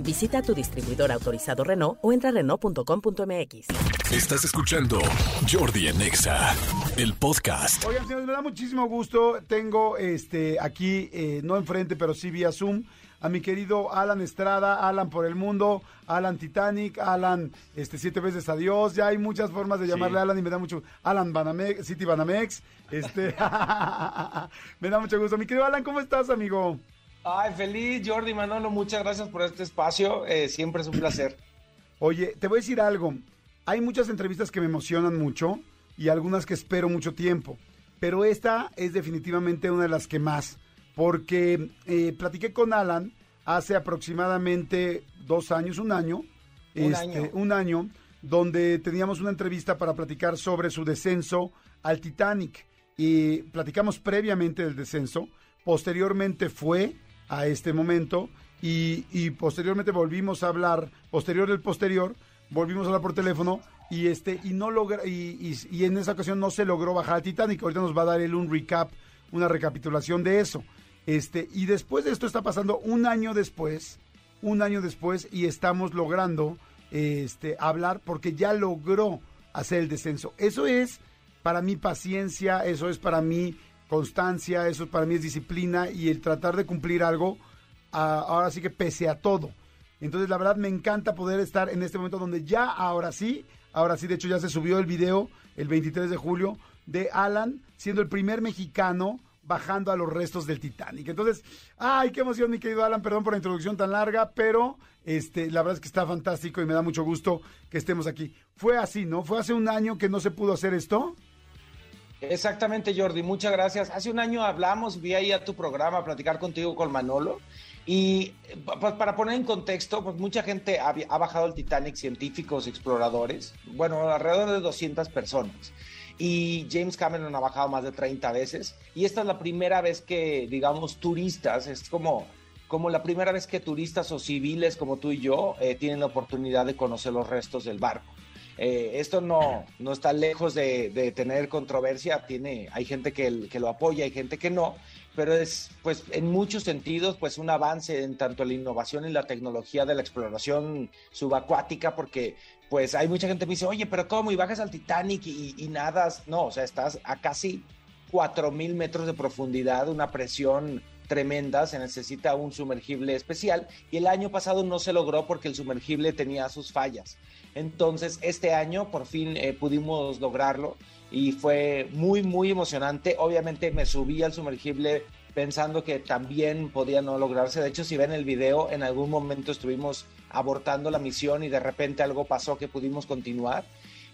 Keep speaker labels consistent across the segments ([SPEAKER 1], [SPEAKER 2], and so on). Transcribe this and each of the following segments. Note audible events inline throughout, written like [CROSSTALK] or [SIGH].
[SPEAKER 1] Visita tu distribuidor autorizado Renault o entra a Renault.com.mx.
[SPEAKER 2] Estás escuchando Jordi en Exa, el podcast.
[SPEAKER 3] Oigan, señores, me da muchísimo gusto. Tengo este aquí, eh, no enfrente, pero sí vía Zoom, a mi querido Alan Estrada, Alan por el mundo, Alan Titanic, Alan este siete veces adiós. Ya hay muchas formas de llamarle Alan y me da mucho. Alan Banamex, City Banamex. Este, [LAUGHS] me da mucho gusto. Mi querido Alan, ¿cómo estás, amigo?
[SPEAKER 4] Ay, feliz, Jordi Manolo, muchas gracias por este espacio. eh, siempre es un placer.
[SPEAKER 3] Oye, te voy a decir algo. Hay muchas entrevistas que me emocionan mucho y algunas que espero mucho tiempo. Pero esta es definitivamente una de las que más. Porque eh, platiqué con Alan hace aproximadamente dos años, un año.
[SPEAKER 4] Un
[SPEAKER 3] este,
[SPEAKER 4] año.
[SPEAKER 3] un año, donde teníamos una entrevista para platicar sobre su descenso al Titanic. Y platicamos previamente del descenso. Posteriormente fue a este momento y, y posteriormente volvimos a hablar, posterior del posterior, volvimos a hablar por teléfono y este y no logra y, y- y en esa ocasión no se logró bajar al Titanic. Ahorita nos va a dar él un recap, una recapitulación de eso. Este, y después de esto está pasando un año después, un año después, y estamos logrando este, hablar porque ya logró hacer el descenso. Eso es para mí paciencia, eso es para mí constancia, eso para mí es disciplina y el tratar de cumplir algo, ahora sí que pese a todo. Entonces, la verdad me encanta poder estar en este momento donde ya, ahora sí, ahora sí, de hecho ya se subió el video el 23 de julio de Alan siendo el primer mexicano bajando a los restos del Titanic. Entonces, ay, qué emoción, mi querido Alan, perdón por la introducción tan larga, pero este, la verdad es que está fantástico y me da mucho gusto que estemos aquí. Fue así, ¿no? Fue hace un año que no se pudo hacer esto.
[SPEAKER 4] Exactamente, Jordi, muchas gracias. Hace un año hablamos, vi ahí a tu programa a platicar contigo con Manolo. Y pues, para poner en contexto, pues mucha gente ha, ha bajado el Titanic, científicos, exploradores, bueno, alrededor de 200 personas. Y James Cameron ha bajado más de 30 veces. Y esta es la primera vez que, digamos, turistas, es como, como la primera vez que turistas o civiles como tú y yo eh, tienen la oportunidad de conocer los restos del barco. Eh, esto no, no está lejos de, tener controversia, tiene, hay gente que, que lo apoya, hay gente que no, pero es pues en muchos sentidos pues un avance en tanto la innovación y la tecnología de la exploración subacuática porque pues hay mucha gente que dice, oye, pero ¿cómo? Y bajas al Titanic y, y nadas. No, o sea, estás a casi 4.000 metros de profundidad, una presión tremenda, se necesita un sumergible especial y el año pasado no se logró porque el sumergible tenía sus fallas. Entonces, este año por fin eh, pudimos lograrlo y fue muy, muy emocionante. Obviamente me subí al sumergible pensando que también podía no lograrse. De hecho, si ven el video, en algún momento estuvimos abortando la misión y de repente algo pasó que pudimos continuar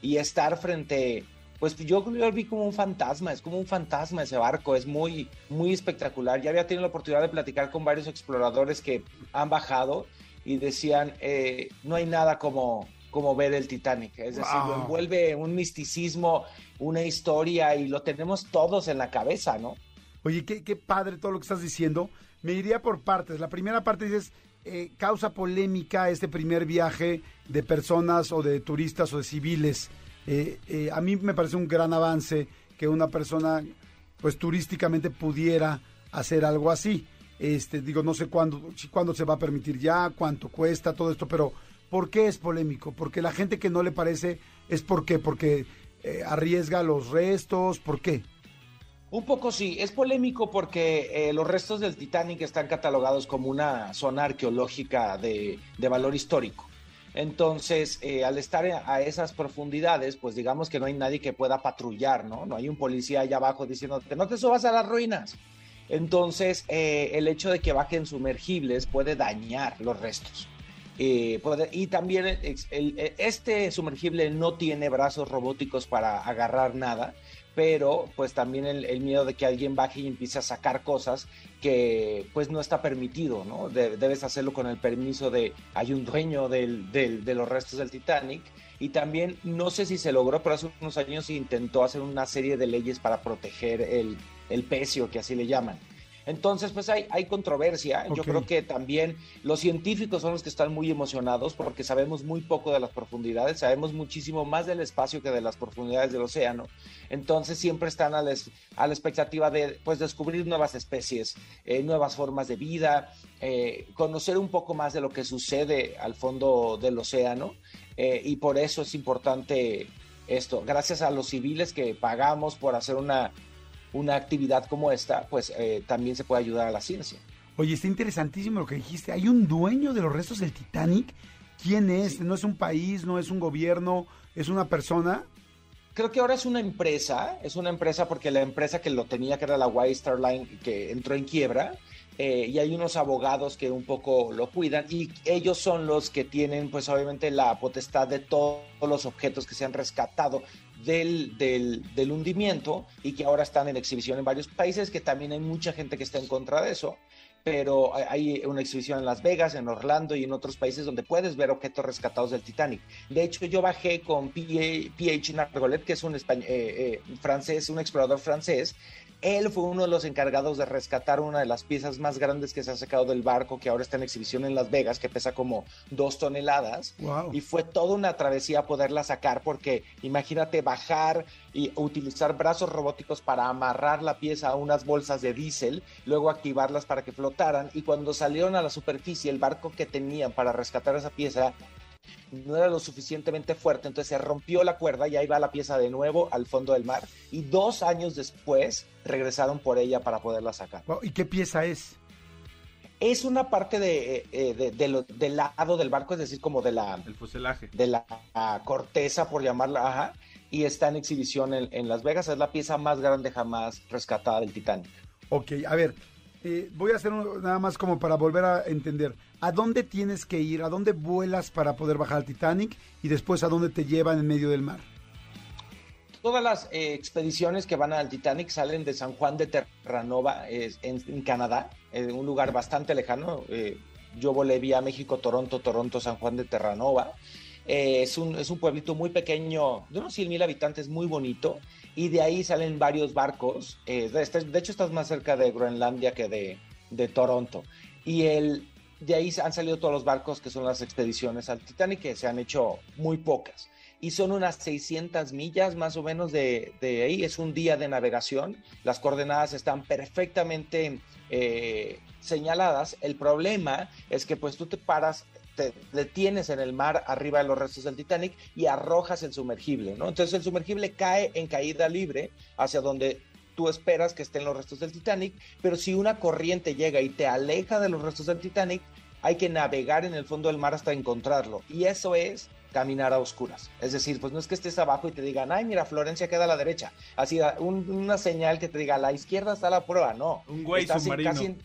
[SPEAKER 4] y estar frente, pues yo lo vi como un fantasma, es como un fantasma ese barco, es muy, muy espectacular. Ya había tenido la oportunidad de platicar con varios exploradores que han bajado y decían, eh, no hay nada como, como ver el Titanic, es decir,
[SPEAKER 3] Wow.
[SPEAKER 4] lo envuelve un misticismo, una historia y lo tenemos todos en la cabeza, ¿no?
[SPEAKER 3] Oye, qué, qué padre todo lo que estás diciendo. Me iría por partes. La primera parte dices, eh, causa polémica este primer viaje de personas o de turistas o de civiles. Eh, eh, a mí me parece un gran avance que una persona, pues turísticamente pudiera hacer algo así. Este, digo, no sé cuándo, se va a permitir ya, cuánto cuesta, todo esto, pero ¿por qué es polémico? Porque la gente que no le parece es por qué, porque eh, arriesga los restos, ¿por qué?
[SPEAKER 4] Un poco sí, es polémico porque los restos del Titanic están catalogados como una zona arqueológica de valor histórico. Entonces, eh, al estar a esas profundidades, pues digamos que no hay nadie que pueda patrullar, ¿no? No hay un policía allá abajo diciéndote, no te subas a las ruinas. Entonces, eh, el hecho de que bajen sumergibles puede dañar los restos. Eh, y también este sumergible no tiene brazos robóticos para agarrar nada, pero pues también el, el miedo de que alguien baje y empiece a sacar cosas que pues no está permitido, ¿no? De- debes hacerlo con el permiso de, hay un dueño del- del- de los restos del Titanic y también no sé si se logró, pero hace unos años intentó hacer una serie de leyes para proteger el, el pecio, que así le llaman. Entonces, pues hay, hay controversia. Yo creo que también los científicos son los que están muy emocionados porque sabemos muy poco de las profundidades, sabemos muchísimo más del espacio que de las profundidades del océano. Entonces, siempre están a, la expectativa de pues, descubrir nuevas especies, eh, nuevas formas de vida, eh, conocer un poco más de lo que sucede al fondo del océano. Eh, y por eso es importante esto. Gracias a los civiles que pagamos por hacer una una actividad como esta, pues eh, también se puede ayudar a la ciencia.
[SPEAKER 3] Oye, está interesantísimo lo que dijiste. Hay un dueño de los restos del Titanic. ¿Quién es? No es un país, no es un gobierno, es una persona.
[SPEAKER 4] Creo que ahora es una empresa, es una empresa porque la empresa que lo tenía, que era la White Star Line, que entró en quiebra, eh, y hay unos abogados que un poco lo cuidan y ellos son los que tienen pues obviamente la potestad de todos los objetos que se han rescatado del, del, hundimiento y que ahora están en exhibición en varios países, que también hay mucha gente que está en contra de eso, pero hay una exhibición en Las Vegas, en Orlando y en otros países donde puedes ver objetos rescatados del Titanic. De hecho, yo bajé con P.H. Nargolet, que es un eh, eh, francés, un explorador francés, él fue uno de los encargados de rescatar una de las piezas más grandes que se ha sacado del barco, que ahora está en exhibición en Las Vegas, que pesa como dos toneladas. Y fue toda una travesía poderla sacar, porque imagínate bajar y utilizar brazos robóticos para amarrar la pieza a unas bolsas de diésel, luego activarlas para que flotaran. Y cuando salieron a la superficie, el barco que tenían para rescatar esa pieza no era lo suficientemente fuerte, entonces se rompió la cuerda y ahí va la pieza de nuevo al fondo del mar. Y dos años después regresaron por ella para poderla sacar.
[SPEAKER 3] ¿Y qué pieza es?
[SPEAKER 4] Es una parte de, eh, del lado del barco, es decir, como de la...
[SPEAKER 5] El fuselaje.
[SPEAKER 4] De la corteza, por llamarla, ajá, y está en exhibición en, Las Vegas. Es la pieza más grande jamás rescatada del Titanic.
[SPEAKER 3] Ok, a ver, eh, voy a hacer nada más como para volver a entender. ¿A dónde tienes que ir? ¿A dónde vuelas para poder bajar al Titanic? Y después, ¿a dónde te llevan en medio del mar?
[SPEAKER 4] Todas las eh, expediciones que van al Titanic salen de San Juan de Terranova, en, Canadá, en un lugar bastante lejano. Eh, yo volé vía México, Toronto, Toronto, San Juan de Terranova. Eh, es, un, es, un, pueblito muy pequeño, de unos 100 mil habitantes, muy bonito. Y de ahí salen varios barcos. de, de, hecho, estás más cerca de Groenlandia que de, de Toronto. Y el, de ahí han salido todos los barcos que son las expediciones al Titanic, que se han hecho muy pocas. Y son unas 600 millas más o menos de, ahí. Es un día de navegación. Las coordenadas están perfectamente eh, señaladas. El problema es que pues tú te paras, te detienes en el mar arriba de los restos del Titanic y arrojas el sumergible, ¿no? Entonces el sumergible cae en caída libre hacia donde tú esperas que estén los restos del Titanic, pero si una corriente llega y te aleja de los restos del Titanic, hay que navegar en el fondo del mar hasta encontrarlo. Y eso es caminar a oscuras. Es decir, pues no es que estés abajo y te digan, ay, mira, Florencia queda a la derecha. Así, una señal que te diga, a la izquierda está la prueba. No.
[SPEAKER 5] Un güey submarino.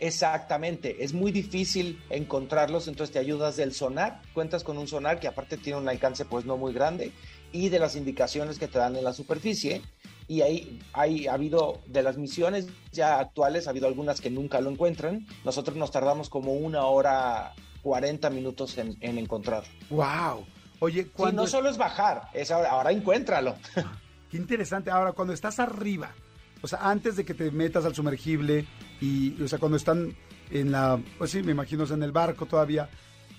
[SPEAKER 4] Exactamente, es muy difícil encontrarlos, entonces te ayudas del sonar, cuentas con un sonar que aparte tiene un alcance pues no muy grande y de las indicaciones que te dan en la superficie y ahí hay, ha habido, de las misiones ya actuales, ha habido algunas que nunca lo encuentran. Nosotros nos tardamos como una hora 40 minutos en, en encontrarlo.
[SPEAKER 3] ¡Wow! Oye,
[SPEAKER 4] cuando... no solo es bajar, es ahora, ahora encuéntralo. [LAUGHS]
[SPEAKER 3] Qué interesante. Ahora, cuando estás arriba, o sea, antes de que te metas al sumergible y, o sea, cuando están en la, pues sí, me imagino, en el barco todavía,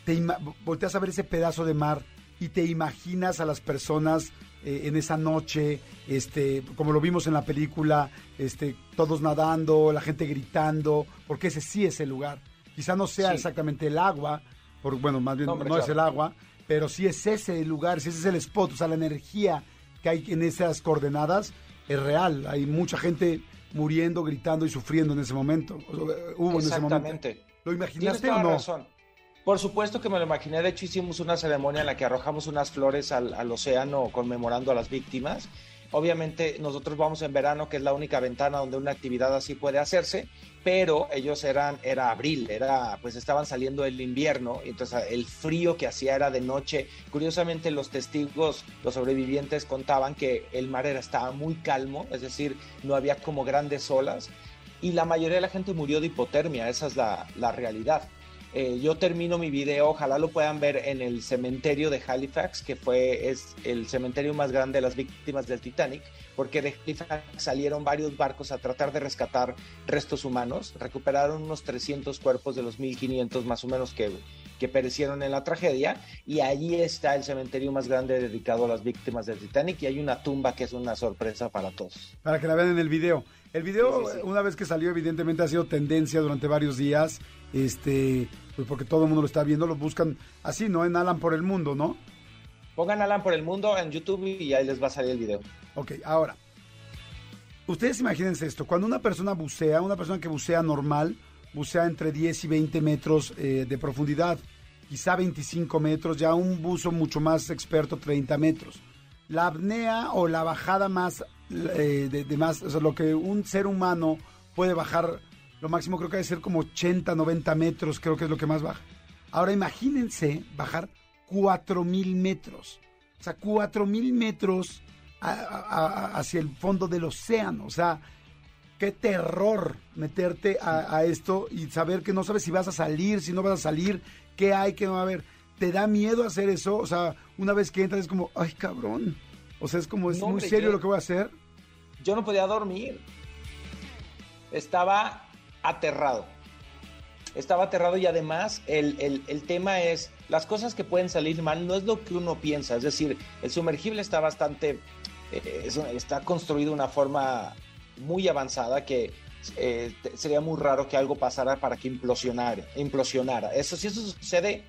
[SPEAKER 3] te volteas a ver ese pedazo de mar y te imaginas a las personas eh, en esa noche, este, como lo vimos en la película, este, todos nadando, la gente gritando, porque ese sí es el lugar. Quizá no sea exactamente el agua, por, bueno, más bien no, es el agua, pero sí es ese lugar, si ese es el spot, o sea, la energía que hay en esas coordenadas es real. Hay mucha gente muriendo, gritando y sufriendo en ese momento. Hubo en ese momento. ¿Lo imaginaste o no?
[SPEAKER 4] Razón. Por supuesto que me lo imaginé. De hecho, hicimos una ceremonia en la que arrojamos unas flores al, océano conmemorando a las víctimas. Obviamente nosotros vamos en verano, que es la única ventana donde una actividad así puede hacerse, pero ellos eran, era abril, era, pues estaban saliendo el invierno, y entonces el frío que hacía era de noche. Curiosamente los testigos, los sobrevivientes contaban que el mar era, estaba muy calmo, es decir, no había como grandes olas, y la mayoría de la gente murió de hipotermia, esa es la, la realidad. Eh, yo termino mi video, ojalá lo puedan ver en el cementerio de Halifax, que fue es el cementerio más grande de las víctimas del Titanic, porque de Halifax salieron varios barcos a tratar de rescatar restos humanos, recuperaron unos 300 cuerpos de los 1500 más o menos que, que perecieron en la tragedia, y allí está el cementerio más grande dedicado a las víctimas del Titanic, y hay una tumba que es una sorpresa para todos.
[SPEAKER 3] Para que la vean en el video. El video, una vez que salió, evidentemente ha sido tendencia durante varios días este, pues porque todo el mundo lo está viendo, lo buscan así, ¿no? En Alan por el mundo, ¿no?
[SPEAKER 4] Pongan Alan por el mundo en YouTube y ahí les va a salir el video.
[SPEAKER 3] Ok, ahora, ustedes imagínense esto, cuando una persona bucea, una persona que bucea normal, bucea entre 10 y 20 metros eh, de profundidad, quizá 25 metros, ya un buzo mucho más experto, 30 metros. La apnea o la bajada más, eh, de, de, más, o sea, lo que un ser humano puede bajar lo máximo creo que debe ser como 80, 90 metros, creo que es lo que más baja. Ahora imagínense bajar 4000 metros. O sea, 4000 metros hacia el fondo del océano. O sea, qué terror meterte a, esto y saber que no sabes si vas a salir, si no vas a salir, qué hay, qué no va a haber. ¿Te da miedo hacer eso? O sea, una vez que entras es como, ay cabrón. O sea, es como, es muy serio lo que voy a hacer.
[SPEAKER 4] Yo no podía dormir. Estaba aterrado. Estaba aterrado y además el, tema es, las cosas que pueden salir mal no es lo que uno piensa, es decir, el sumergible está bastante, eh, está construido de una forma muy avanzada que eh, sería muy raro que algo pasara para que implosionara. implosionara. Eso, si eso sucede,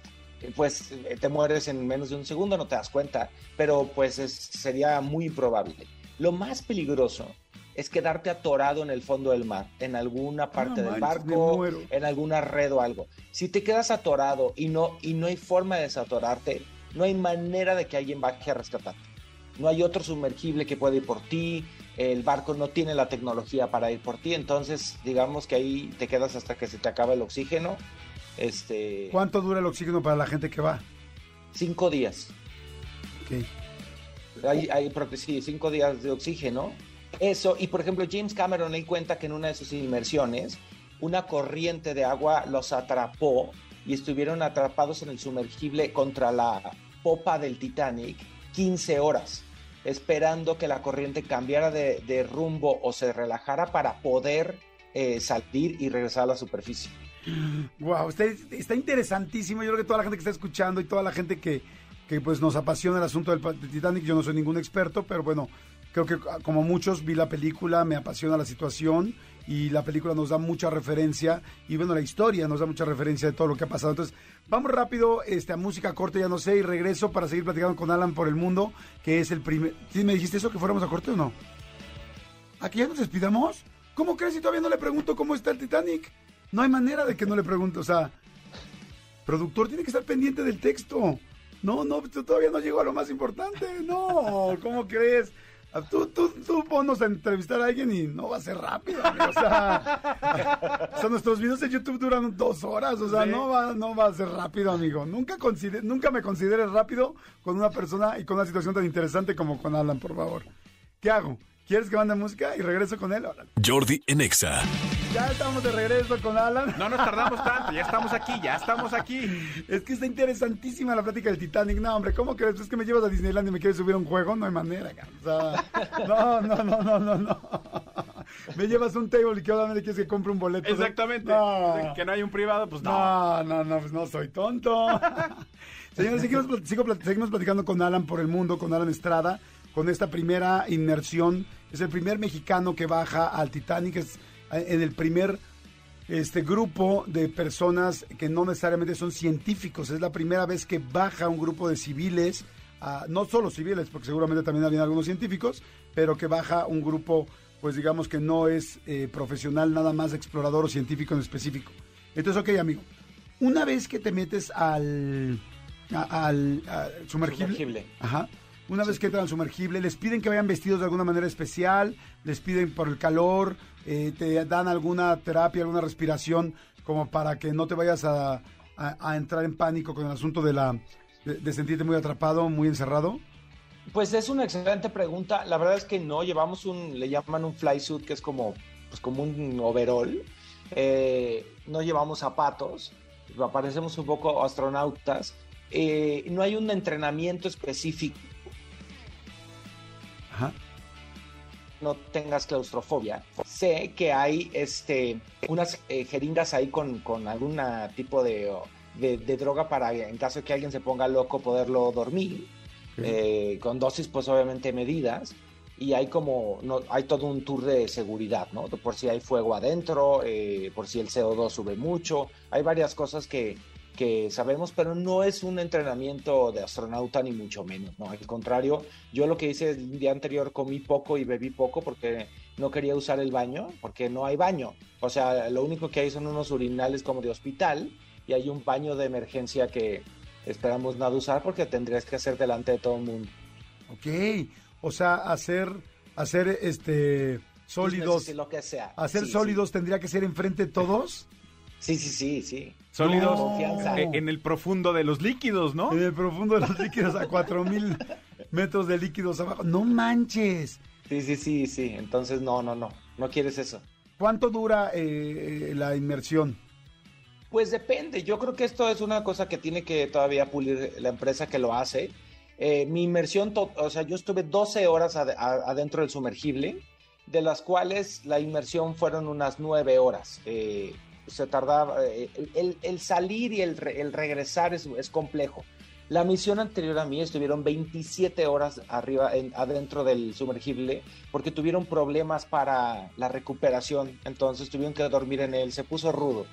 [SPEAKER 4] pues eh, te mueres en menos de un segundo, no te das cuenta, pero pues sería muy improbable. Lo más peligroso es quedarte atorado en el fondo del mar, en alguna parte del barco, en alguna red o algo. Si te quedas atorado y no, y no hay forma de desatorarte, no hay manera de que alguien baje a rescatarte. No hay otro sumergible que pueda ir por ti, el barco no tiene la tecnología para ir por ti, entonces digamos que ahí te quedas hasta que se te acaba el oxígeno. Este...
[SPEAKER 3] ¿Cuánto dura el oxígeno para la gente que va?
[SPEAKER 4] Cinco días.
[SPEAKER 3] Ok.
[SPEAKER 4] Hay, hay sí, cinco días de oxígeno eso, y por ejemplo, James Cameron le cuenta que en una de sus inmersiones, una corriente de agua los atrapó y estuvieron atrapados en el sumergible contra la popa del Titanic 15 horas, esperando que la corriente cambiara de, rumbo o se relajara para poder eh, salir y regresar a la superficie.
[SPEAKER 3] Wow, usted está interesantísimo. Yo creo que toda la gente que está escuchando y toda la gente que, que pues nos apasiona el asunto del Titanic, yo no soy ningún experto, pero bueno, creo que ah, como muchos vi la película, me apasiona la situación y la película nos da mucha referencia y bueno, la historia nos da mucha referencia de todo lo que ha pasado. Entonces, vamos rápido este, a música corte, ya no sé, y regreso para seguir platicando con Alan por el mundo, que es el primer... ¿Sí me dijiste eso, que fuéramos a corte o no? ¿Aquí ya nos despidamos? ¿Cómo crees si todavía no le pregunto cómo está el Titanic? No hay manera de que no le pregunte, o sea, productor tiene que estar pendiente del texto. No, no, todavía no llegó a lo más importante. No, ¿cómo crees? Ah, tú, tú, tú ponnos a entrevistar a alguien y no va a ser rápido, [LAUGHS] O sea, nuestros videos de YouTube duran dos horas. O sea, no, va, no va a ser rápido, amigo. Nunca, nunca me consideres rápido con una persona y con una situación tan interesante como con Alan, por favor. ¿Qué hago? ¿Quieres que mande música? Y regreso con él.
[SPEAKER 2] Jordi Enexa.
[SPEAKER 3] Ya estamos de regreso con Alan.
[SPEAKER 5] No nos tardamos tanto, ya estamos aquí, ya estamos aquí.
[SPEAKER 3] Es que está interesantísima la plática del Titanic. No, hombre, ¿cómo que después que me llevas a Disneyland y me quieres subir a un juego? No hay manera, o sea, no, no, no, no, no, no. Me llevas un table y que ahora me quieres que compre un boleto.
[SPEAKER 5] Exactamente. Que no hay un privado, pues no.
[SPEAKER 3] No, no, no, pues no soy tonto. [LAUGHS] Señores, seguimos, seguimos platicando con Alan por el mundo, con Alan Estrada, con esta primera inmersión es el primer mexicano que baja al Titanic, es en el primer este grupo de personas que no necesariamente son científicos. Es la primera vez que baja un grupo de civiles, ah, no solo civiles, porque seguramente también había algunos científicos, pero que baja un grupo, pues digamos que no es eh, profesional, nada más explorador o científico en específico. Entonces, ok, amigo, una vez que te metes al, al, sumergible, Ajá, una vez que entran al sumergible, les piden que vayan vestidos de alguna manera especial, les piden por el calor, eh, te dan alguna terapia, alguna respiración, como para que no te vayas a, entrar en pánico con el asunto de, la, de, sentirte muy atrapado, muy encerrado.
[SPEAKER 4] Pues es una excelente pregunta. La verdad es que no, llevamos un, le llaman un fly suit, que es como, pues como un overall. Eh, no llevamos zapatos parecemos un poco astronautas, eh, no hay un entrenamiento específico.
[SPEAKER 3] Ajá.
[SPEAKER 4] No tengas claustrofobia. Sé que hay este, unas eh, jeringas ahí con, con algún tipo de, de, de droga para, en caso de que alguien se ponga loco, poderlo dormir. Eh, con dosis pues obviamente medidas y hay como no hay todo un tour de seguridad no por si hay fuego adentro eh, por si el CO2 sube mucho hay varias cosas que, que sabemos pero no es un entrenamiento de astronauta ni mucho menos no al contrario yo lo que hice el día anterior comí poco y bebí poco porque no quería usar el baño porque no hay baño o sea lo único que hay son unos urinales como de hospital y hay un baño de emergencia que esperamos nada usar porque tendrías que hacer delante de todo el mundo.
[SPEAKER 3] Ok, o sea, hacer, hacer este sólidos,
[SPEAKER 4] lo que sea.
[SPEAKER 3] hacer
[SPEAKER 4] Sí,
[SPEAKER 3] sólidos tendría que ser enfrente de todos.
[SPEAKER 4] Sí, sí, sí, sí.
[SPEAKER 5] Sólidos
[SPEAKER 3] No.
[SPEAKER 5] Eh, en el profundo de los líquidos, ¿no?
[SPEAKER 3] En el profundo de los líquidos a 4000 metros de líquidos abajo. No manches.
[SPEAKER 4] Sí, sí, sí, sí. Entonces, no, no, no. No quieres eso.
[SPEAKER 3] ¿Cuánto dura eh, la inmersión?
[SPEAKER 4] Pues depende. Yo creo que esto es una cosa que tiene que todavía pulir la empresa que lo hace. Eh, mi inmersión, o sea, yo estuve 12 horas ad- adentro del sumergible, de las cuales la inmersión fueron unas 9 horas. Eh, se tardaba, eh, el, el salir y el, el regresar es, es complejo. La misión anterior a mí estuvieron 27 horas arriba, en- adentro del sumergible, porque tuvieron problemas para la recuperación, entonces tuvieron que dormir en él, se puso rudo.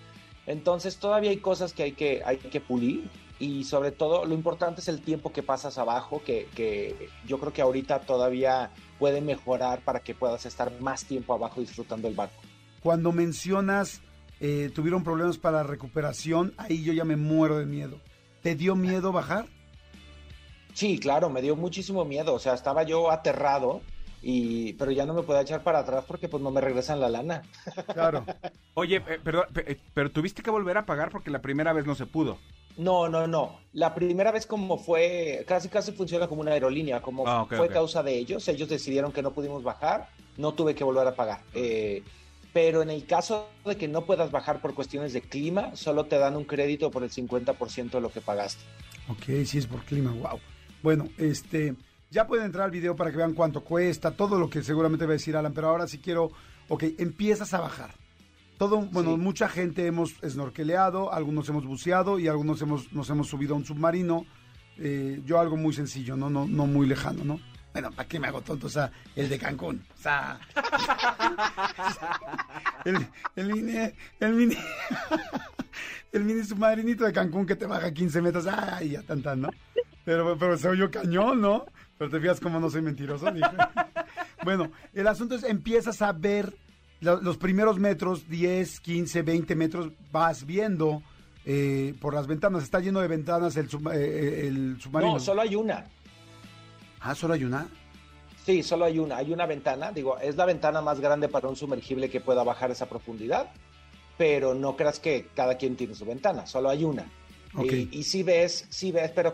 [SPEAKER 4] Entonces todavía hay cosas que hay que, hay que pulir y sobre todo lo importante es el tiempo que pasas abajo, que, que yo creo que ahorita todavía puede mejorar para que puedas estar más tiempo abajo disfrutando el barco.
[SPEAKER 3] Cuando mencionas eh, tuvieron problemas para la recuperación, ahí yo ya me muero de miedo. ¿Te dio miedo bajar?
[SPEAKER 4] Sí, claro, me dio muchísimo miedo, o sea, estaba yo aterrado, y, pero ya no me podía echar para atrás porque pues no me regresan la lana. [LAUGHS]
[SPEAKER 3] Claro.
[SPEAKER 5] Oye, eh, perdón, pe- eh, pero tuviste que volver a pagar porque la primera vez no se pudo.
[SPEAKER 4] No, no, no. La primera vez como fue, casi casi funciona como una aerolínea, como
[SPEAKER 5] Ah,
[SPEAKER 4] fue causa de ellos, ellos decidieron que no pudimos bajar, no tuve que volver a pagar. Eh, pero en el caso de que no puedas bajar por cuestiones de clima, solo te dan un crédito por el 50% de lo que pagaste.
[SPEAKER 3] Ok, sí es por clima, wow. Bueno, este, ya pueden entrar al video para que vean cuánto cuesta, todo lo que seguramente va a decir Alan, pero ahora sí quiero, ok, empiezas a bajar. Todo, bueno,
[SPEAKER 4] Sí.
[SPEAKER 3] mucha gente hemos snorkeleado, algunos hemos buceado y algunos hemos, nos hemos subido a un submarino. Eh, yo algo muy sencillo, ¿no? No, no muy lejano, ¿no? Bueno, ¿para qué me hago tonto? O sea, el de Cancún. O sea. [LAUGHS] el, el mini. El mini. el mini submarinito de Cancún que te baja 15 metros. Ay, ya tan tan, ¿no? Pero, pero se oyó cañón, ¿no? Pero te fijas cómo no soy mentiroso. dije. [LAUGHS] bueno, el asunto es, empiezas a ver lo- los primeros metros, 10, 15, 20 metros, vas viendo eh, por las ventanas. Está lleno de ventanas el, sub- eh, el submarino.
[SPEAKER 4] No, solo hay una.
[SPEAKER 3] Ah, ¿solo hay una?
[SPEAKER 4] Sí, solo hay una. Hay una ventana, digo, es la ventana más grande para un sumergible que pueda bajar esa profundidad, pero no creas que cada quien tiene su ventana, solo hay una. Y, y sí ves, sí ves, pero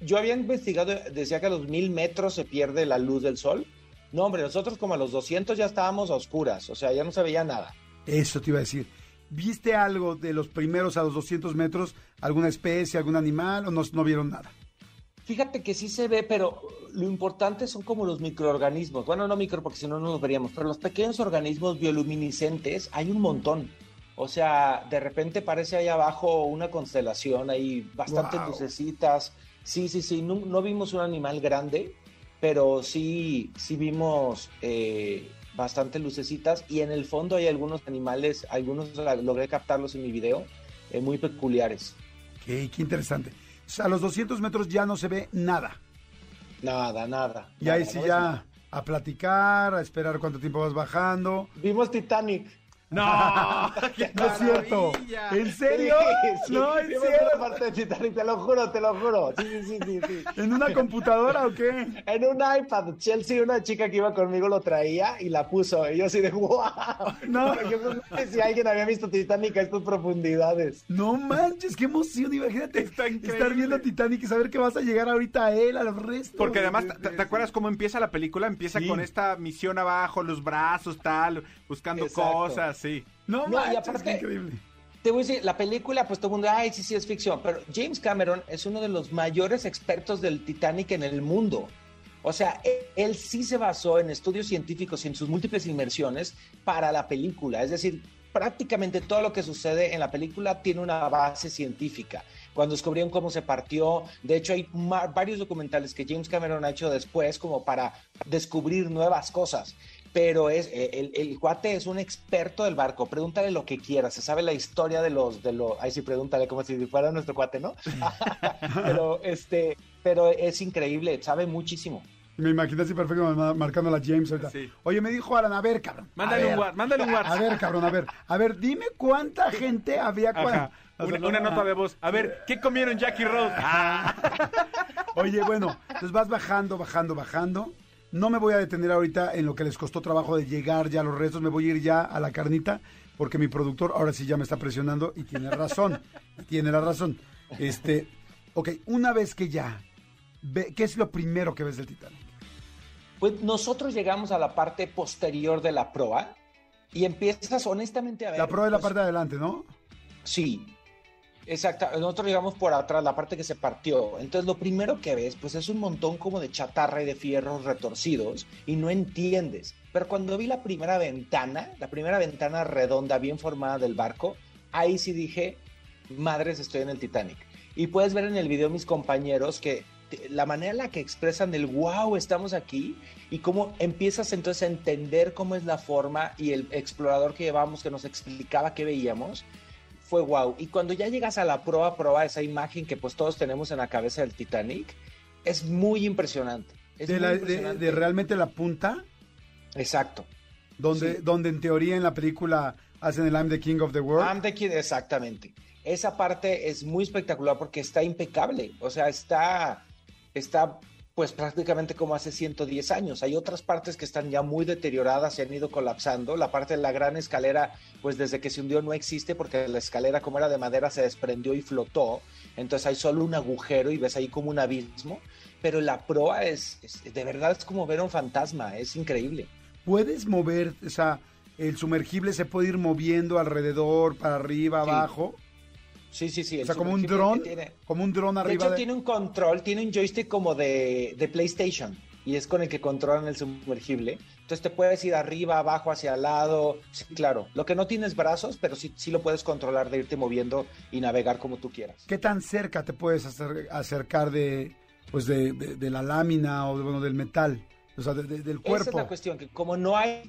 [SPEAKER 4] yo había investigado, decía que a los mil metros se pierde la luz del sol. No, hombre, nosotros como a los 200 ya estábamos a oscuras, o sea, ya no se veía nada.
[SPEAKER 3] Eso te iba a decir. ¿Viste algo de los primeros a los 200 metros? ¿Alguna especie, algún animal o no, no vieron nada?
[SPEAKER 4] Fíjate que sí se ve, pero lo importante son como los microorganismos. Bueno, no micro porque si no no los veríamos, pero los pequeños organismos bioluminiscentes hay un montón. O sea, de repente parece ahí abajo una constelación, hay bastantes
[SPEAKER 3] Wow.
[SPEAKER 4] lucecitas. Sí, sí, sí, no, no vimos un animal grande, pero sí, sí vimos eh, bastantes lucecitas y en el fondo hay algunos animales, algunos logré captarlos en mi video, eh, muy peculiares.
[SPEAKER 3] Qué interesante. O sea, a los 200 metros ya no se ve nada.
[SPEAKER 4] Nada, nada.
[SPEAKER 3] Y ahí
[SPEAKER 4] nada,
[SPEAKER 3] sí
[SPEAKER 4] no
[SPEAKER 3] ya a platicar, a esperar cuánto tiempo vas bajando.
[SPEAKER 4] Vimos Titanic.
[SPEAKER 5] ¡No! [LAUGHS] ¡Qué
[SPEAKER 3] No es cierto. ¿En serio?
[SPEAKER 4] Sí, sí.
[SPEAKER 3] No, en serio.
[SPEAKER 4] una parte de Titanic, te lo juro, te lo juro. Sí, sí, sí.
[SPEAKER 3] ¿En una computadora o qué?
[SPEAKER 4] En un iPad, Chelsea, una chica que iba conmigo lo traía y la puso. Y yo así de wow.
[SPEAKER 3] No. [LAUGHS]
[SPEAKER 4] Yo no sé si alguien había visto Titanic a estas profundidades.
[SPEAKER 3] No manches, qué emoción. Imagínate
[SPEAKER 5] Está
[SPEAKER 3] estar viendo Titanic y saber que vas a llegar ahorita a él, al resto.
[SPEAKER 5] Porque además, ¿te, te acuerdas cómo empieza la película? Empieza
[SPEAKER 3] Sí.
[SPEAKER 5] con esta misión abajo, los brazos, tal, buscando
[SPEAKER 4] Exacto.
[SPEAKER 5] cosas, sí.
[SPEAKER 3] No,
[SPEAKER 4] No, y aparte-
[SPEAKER 3] qué increíble.
[SPEAKER 4] Te voy a decir, la película, pues todo el mundo, ay, sí, sí, es ficción, pero James Cameron es uno de los mayores expertos del Titanic en el mundo. O sea, él, él sí se basó en estudios científicos y en sus múltiples inmersiones para la película. Es decir, prácticamente todo lo que sucede en la película tiene una base científica. Cuando descubrieron cómo se partió, de hecho hay varios documentales que James Cameron ha hecho después como para descubrir nuevas cosas. Pero es, eh, el, el cuate es un experto del barco. Pregúntale lo que quieras. Se sabe la historia de los, de los. Ay, sí, pregúntale como si fuera nuestro cuate, ¿no? [LAUGHS] pero este, pero es increíble. Sabe muchísimo.
[SPEAKER 3] Me imaginé así perfecto ma- marcando a la James ahorita.
[SPEAKER 5] Sí.
[SPEAKER 3] Oye, me dijo Alan, a ver, cabrón.
[SPEAKER 5] Mándale
[SPEAKER 3] a
[SPEAKER 5] un wa- mándale un
[SPEAKER 3] A
[SPEAKER 5] WhatsApp.
[SPEAKER 3] ver, cabrón, a ver. A ver, dime cuánta gente había. O sea,
[SPEAKER 5] una nota de voz. A ver, ¿qué comieron Jackie Rose? Ah. [LAUGHS]
[SPEAKER 3] Oye, bueno, entonces vas bajando, bajando, bajando. No me voy a detener ahorita en lo que les costó trabajo de llegar ya a los restos. Me voy a ir ya a la carnita porque mi productor ahora sí ya me está presionando y tiene razón. y [LAUGHS] tiene la razón. Este, ok, una vez que ya, ve, ¿qué es lo primero que ves del Titanic?
[SPEAKER 4] Pues nosotros llegamos a la parte posterior de la proa y empiezas honestamente a ver.
[SPEAKER 3] La prueba es la parte de adelante, ¿no?
[SPEAKER 4] Sí, exacto. Nosotros llegamos por atrás, la parte que se partió. Entonces lo primero que ves, pues es un montón como de chatarra y de fierros retorcidos y no entiendes. Pero cuando vi la primera ventana, la primera ventana redonda, bien formada del barco, ahí sí dije, madres, estoy en el Titanic. Y puedes ver en el video mis compañeros que la manera en la que expresan el wow, estamos aquí y cómo empiezas entonces a entender cómo es la forma y el explorador que llevamos que nos explicaba qué veíamos fue wow. Y cuando ya llegas a la proa, proa, esa imagen que pues todos tenemos en la cabeza del Titanic, es muy impresionante. Es
[SPEAKER 3] De,
[SPEAKER 4] muy
[SPEAKER 3] la- de-
[SPEAKER 4] impresionante.
[SPEAKER 3] de realmente la punta,
[SPEAKER 4] Exacto.
[SPEAKER 3] donde,
[SPEAKER 4] Sí.
[SPEAKER 3] donde en teoría en la película hacen el I'm the King of the World.
[SPEAKER 4] I'm the kid, exactamente. Esa parte es muy espectacular porque está impecable. O sea, está, está pues prácticamente como hace 110 años. Hay otras partes que están ya muy deterioradas, se han ido colapsando. La parte de la gran escalera, pues desde que se hundió no existe porque la escalera como era de madera se desprendió y flotó. Entonces hay solo un agujero y ves ahí como un abismo. Pero la proa es, es- de verdad es como ver un fantasma, es increíble.
[SPEAKER 3] puedes mover, o sea, el sumergible se puede ir moviendo alrededor, para arriba,
[SPEAKER 4] Sí.
[SPEAKER 3] abajo.
[SPEAKER 4] Sí, sí, sí.
[SPEAKER 3] O sea, como un dron, como un dron
[SPEAKER 4] De
[SPEAKER 3] arriba.
[SPEAKER 4] hecho,
[SPEAKER 3] de-
[SPEAKER 4] tiene un control, tiene un joystick como de, de PlayStation y es con el que controlan el sumergible. Entonces te puedes ir arriba, abajo, hacia el lado. Sí, claro. Lo que no tienes brazos, pero sí, sí lo puedes controlar de irte moviendo y navegar como tú quieras.
[SPEAKER 3] ¿Qué tan cerca te puedes acer- acercar de, pues de, de- de la lámina o de, bueno, del metal? O sea, de- de- del
[SPEAKER 4] Esa es
[SPEAKER 3] cuerpo.
[SPEAKER 4] la cuestión, que como no hay,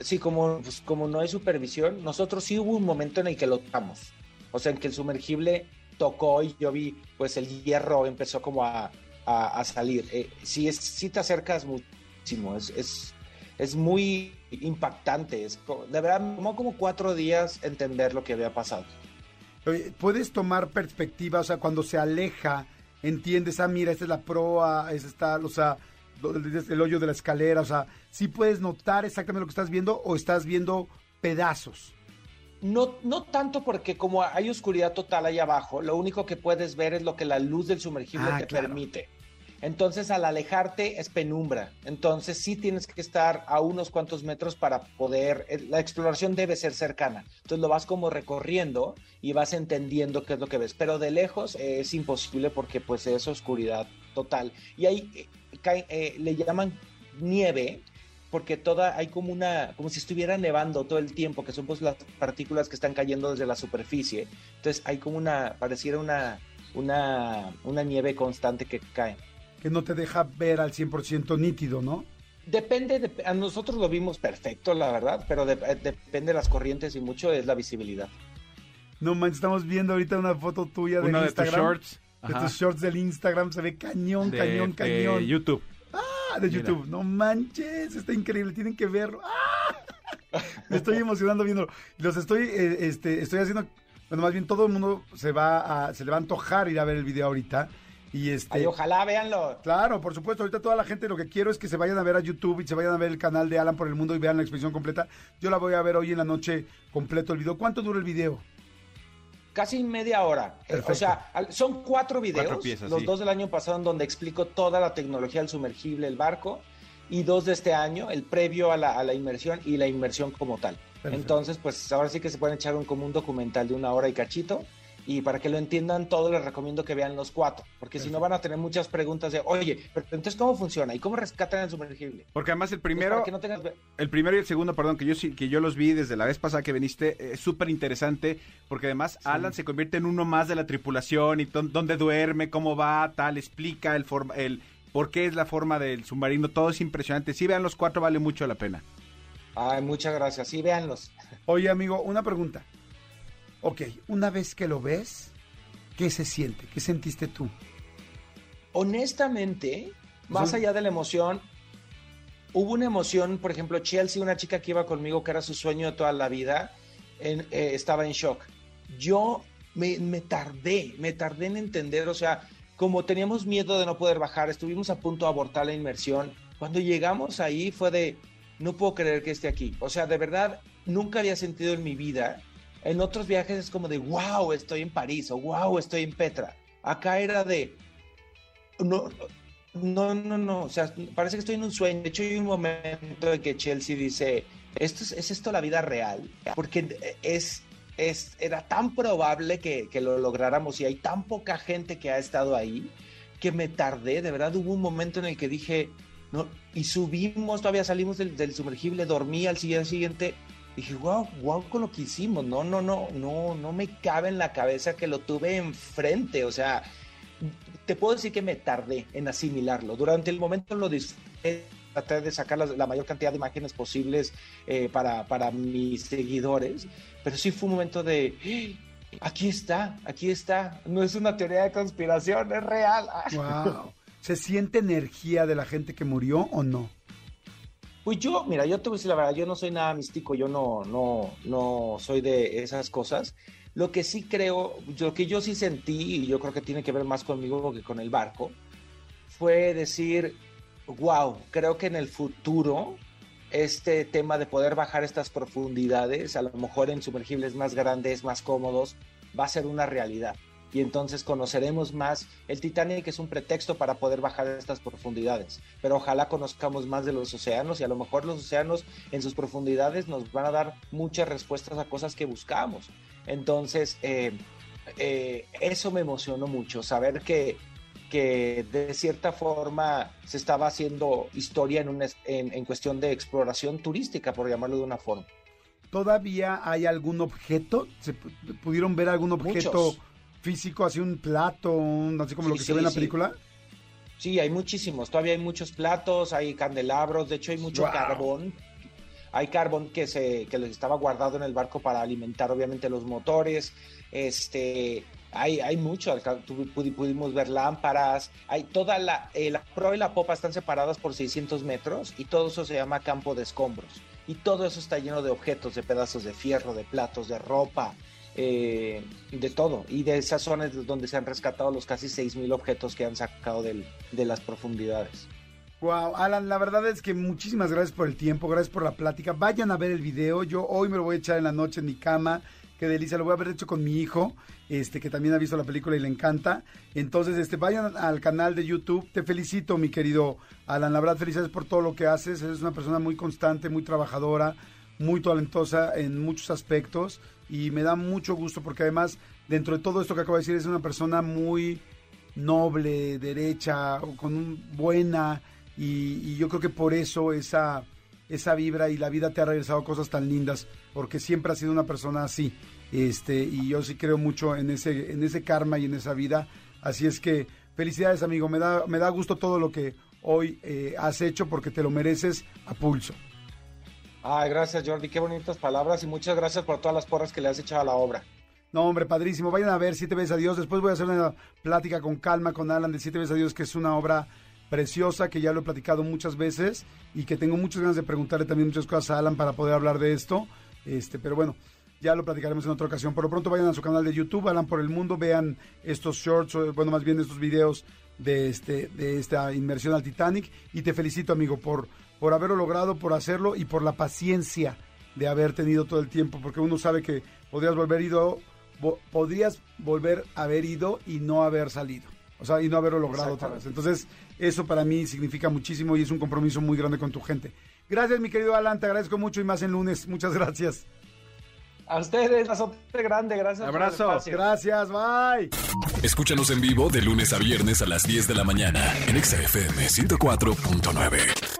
[SPEAKER 4] sí, como, pues, como no hay supervisión, nosotros sí hubo un momento en el que lo tocamos. O sea, en que el sumergible tocó y yo vi, pues el hierro empezó como a, a- a salir. Eh, sí, es, sí te acercas muchísimo, es, es, es muy impactante. Es, de verdad, me tomó como cuatro días entender lo que había pasado.
[SPEAKER 3] Puedes tomar perspectiva, o sea, cuando se aleja, entiendes, ah, mira, esta es la proa, esta está, o sea, el hoyo de la escalera, o sea, sí puedes notar exactamente lo que estás viendo o estás viendo pedazos.
[SPEAKER 4] No, no tanto porque como hay oscuridad total ahí abajo, lo único que puedes ver es lo que la luz del sumergible
[SPEAKER 3] Ah,
[SPEAKER 4] te
[SPEAKER 3] claro.
[SPEAKER 4] permite. Entonces al alejarte es penumbra. Entonces sí tienes que estar a unos cuantos metros para poder, eh, la exploración debe ser cercana. Entonces lo vas como recorriendo y vas entendiendo qué es lo que ves. Pero de lejos eh, es imposible porque pues es oscuridad total. Y ahí eh, cae- eh, le llaman nieve porque toda hay como una como si estuviera nevando todo el tiempo que son pues las partículas que están cayendo desde la superficie entonces hay como una pareciera una una una nieve constante que cae
[SPEAKER 3] que no te deja ver al 100% nítido, ¿no?
[SPEAKER 4] depende de, a nosotros lo vimos perfecto la verdad pero de- eh, depende de las corrientes y mucho es la visibilidad
[SPEAKER 3] No manches, estamos viendo ahorita una foto tuya de
[SPEAKER 5] Uno de tus shorts.
[SPEAKER 3] De tus shorts del Instagram se ve cañón,
[SPEAKER 5] de,
[SPEAKER 3] cañón,
[SPEAKER 5] de
[SPEAKER 3] cañón.
[SPEAKER 5] YouTube.
[SPEAKER 3] Ah, de
[SPEAKER 5] Mira.
[SPEAKER 3] YouTube. No manches, está increíble, tienen que verlo. ¡Ah! Me estoy emocionando viéndolo. Los estoy, eh, este, estoy haciendo, bueno, más bien todo el mundo se va a, se le va a antojar ir a ver el video ahorita. Y este,
[SPEAKER 4] Ay, ojalá véanlo
[SPEAKER 3] Claro, por supuesto. Ahorita toda la gente lo que quiero es que se vayan a ver a YouTube y se vayan a ver el canal de Alan por el Mundo y vean la exposición completa. Yo la voy a ver hoy en la noche completo el video. ¿Cuánto dura el video?
[SPEAKER 4] Casi media hora. Eh,
[SPEAKER 3] Perfecto.
[SPEAKER 4] O sea, son cuatro videos,
[SPEAKER 5] Cuatro piezas,
[SPEAKER 4] los
[SPEAKER 5] sí.
[SPEAKER 4] dos del año pasado en donde explico toda la tecnología del sumergible, el barco, y dos de este año, el previo a la, a la inmersión y la inmersión como tal. Entonces, pues ahora sí que se pueden echar un, como un documental de una hora y cachito. Y para que lo entiendan todo, les recomiendo que vean los cuatro, porque si no van a tener muchas preguntas de, oye, pero entonces ¿cómo funciona? ¿Y cómo rescatan el sumergible?
[SPEAKER 5] Porque además el
[SPEAKER 4] Pues
[SPEAKER 5] primero,
[SPEAKER 4] no tengas...
[SPEAKER 5] el primero y el segundo, perdón, que yo que yo los vi desde la vez pasada que viniste, es súper interesante, porque además Alan se convierte en uno más de la tripulación y dón- dónde duerme, cómo va, tal, explica el forma, el por qué es la forma del submarino, todo es impresionante. Si vean los cuatro, vale mucho la pena.
[SPEAKER 4] Ay, muchas gracias. Sí, véanlos.
[SPEAKER 3] Oye, amigo, una pregunta. Ok, una vez que lo ves, ¿qué se siente? ¿Qué sentiste tú?
[SPEAKER 4] honestamente, más allá de la emoción, hubo una emoción, por ejemplo, Chelsea, una chica que iba conmigo, que era su sueño de toda la vida, en- eh, estaba en shock. Yo me, me tardé, me tardé en entender, o sea, como teníamos miedo de no poder bajar, estuvimos a punto de abortar la inmersión. Cuando llegamos ahí fue de, no puedo creer que esté aquí. O sea, de verdad, nunca había sentido en mi vida. En otros viajes es como de, wow, estoy en París o wow, estoy en Petra. Acá era de, no, no, no, no, o sea, parece que estoy en un sueño. De hecho, hay un momento en que Chelsea dice, ¿esto es, ¿es esto la vida real? Porque es, es, era tan probable que, que lo lográramos y hay tan poca gente que ha estado ahí que me tardé, de verdad hubo un momento en el que dije, no, y subimos, todavía salimos del, del sumergible, dormí al siguiente, siguiente, dije, wow, wow con lo que hicimos, no, no, no, no, no me cabe en la cabeza que lo tuve enfrente, o sea, te puedo decir que me tardé en asimilarlo. Durante el momento lo disfruté, traté de sacar la, mayor cantidad de imágenes posibles eh, para, para mis seguidores, pero sí fue un momento de, "Ah, aquí está, aquí está, no es una teoría de conspiración, es real.
[SPEAKER 3] Wow. ¿Se siente energía de la gente que murió o no?
[SPEAKER 4] Pues yo, mira, yo te voy a decir la verdad, yo no soy nada místico, yo no, no, no soy de esas cosas. Lo que sí creo, lo que yo sí sentí, y yo creo que tiene que ver más conmigo que con el barco, fue decir, wow, creo que en el futuro este tema de poder bajar estas profundidades, a lo mejor en sumergibles más grandes, más cómodos, va a ser una realidad. Y entonces conoceremos más. El Titanic es un pretexto para poder bajar estas profundidades, pero ojalá conozcamos más de los océanos y a lo mejor los océanos en sus profundidades nos van a dar muchas respuestas a cosas que buscamos. Entonces, eh, eh, eso me emocionó mucho, saber que, que de cierta forma se estaba haciendo historia en, un, en, en cuestión de exploración turística, por llamarlo de una forma.
[SPEAKER 3] ¿Todavía hay algún objeto? ¿Se pu- pudieron ver algún objeto
[SPEAKER 4] Muchos.
[SPEAKER 3] Físico, así un plato, un- así como
[SPEAKER 4] Sí,
[SPEAKER 3] lo que se ve en la
[SPEAKER 4] sí.
[SPEAKER 3] película?
[SPEAKER 4] Sí, hay muchísimos. Todavía hay muchos platos, hay candelabros, de hecho hay mucho
[SPEAKER 3] Wow.
[SPEAKER 4] carbón. Hay carbón que se que les estaba guardado en el barco para alimentar obviamente los motores. Este, hay, hay mucho. Pudimos ver lámparas. Hay toda la eh, la proa y la popa están separadas por 600 metros y todo eso se llama campo de escombros. Y todo eso está lleno de objetos, de pedazos de fierro, de platos, de ropa, eh, de todo. Y de esas zonas donde se han rescatado los casi 6.000 objetos que han sacado del- de las profundidades.
[SPEAKER 3] Wow, Alan, la verdad es que muchísimas gracias por el tiempo, gracias por la plática. Vayan a ver el video. Yo hoy me lo voy a echar en la noche en mi cama. Qué delicia, lo voy a haber hecho con mi hijo, este que también ha visto la película y le encanta. Entonces, este vayan al canal de YouTube. Te felicito, mi querido Alan. La verdad, felicidades por todo lo que haces. Eres una persona muy constante, muy trabajadora, muy talentosa en muchos aspectos y me da mucho gusto porque además, dentro de todo esto que acabo de decir, es una persona muy noble, derecha, con un buena y, y yo creo que por eso esa, esa vibra y la vida te ha regresado cosas tan lindas, porque siempre has sido una persona así, este, y yo sí creo mucho en ese, en ese karma y en esa vida, así es que felicidades amigo, me da, me da gusto todo lo que hoy eh, has hecho porque te lo mereces a pulso.
[SPEAKER 4] Ay, gracias Jordi, qué bonitas palabras y muchas gracias por todas las porras que le has echado a la obra.
[SPEAKER 3] No, hombre, padrísimo. Vayan a ver Siete veces a Dios. Después voy a hacer una plática con calma con Alan de Siete veces a Dios, que es una obra preciosa, que ya lo he platicado muchas veces y que tengo muchas ganas de preguntarle también muchas cosas a Alan para poder hablar de esto. Este, pero bueno, ya lo platicaremos en otra ocasión. Por lo pronto vayan a su canal de YouTube, Alan por el Mundo, vean estos shorts, bueno, más bien estos videos de este de esta inmersión al Titanic y te felicito, amigo, por por haberlo logrado, por hacerlo y por la paciencia de haber tenido todo el tiempo, porque uno sabe que podrías volver ido vo- podrías volver a haber ido y no haber salido. O sea, y no haberlo logrado otra vez. Entonces, Eso para mí significa muchísimo y es un compromiso muy grande con tu gente. Gracias, mi querido Alan, te agradezco mucho y más en lunes. Muchas gracias.
[SPEAKER 4] A ustedes, azote grande, gracias.
[SPEAKER 5] Abrazo.
[SPEAKER 4] Por el espacio.
[SPEAKER 3] Gracias, bye.
[SPEAKER 2] Escúchanos en vivo de lunes a viernes a las 10 de la mañana en Exa FM 104.9.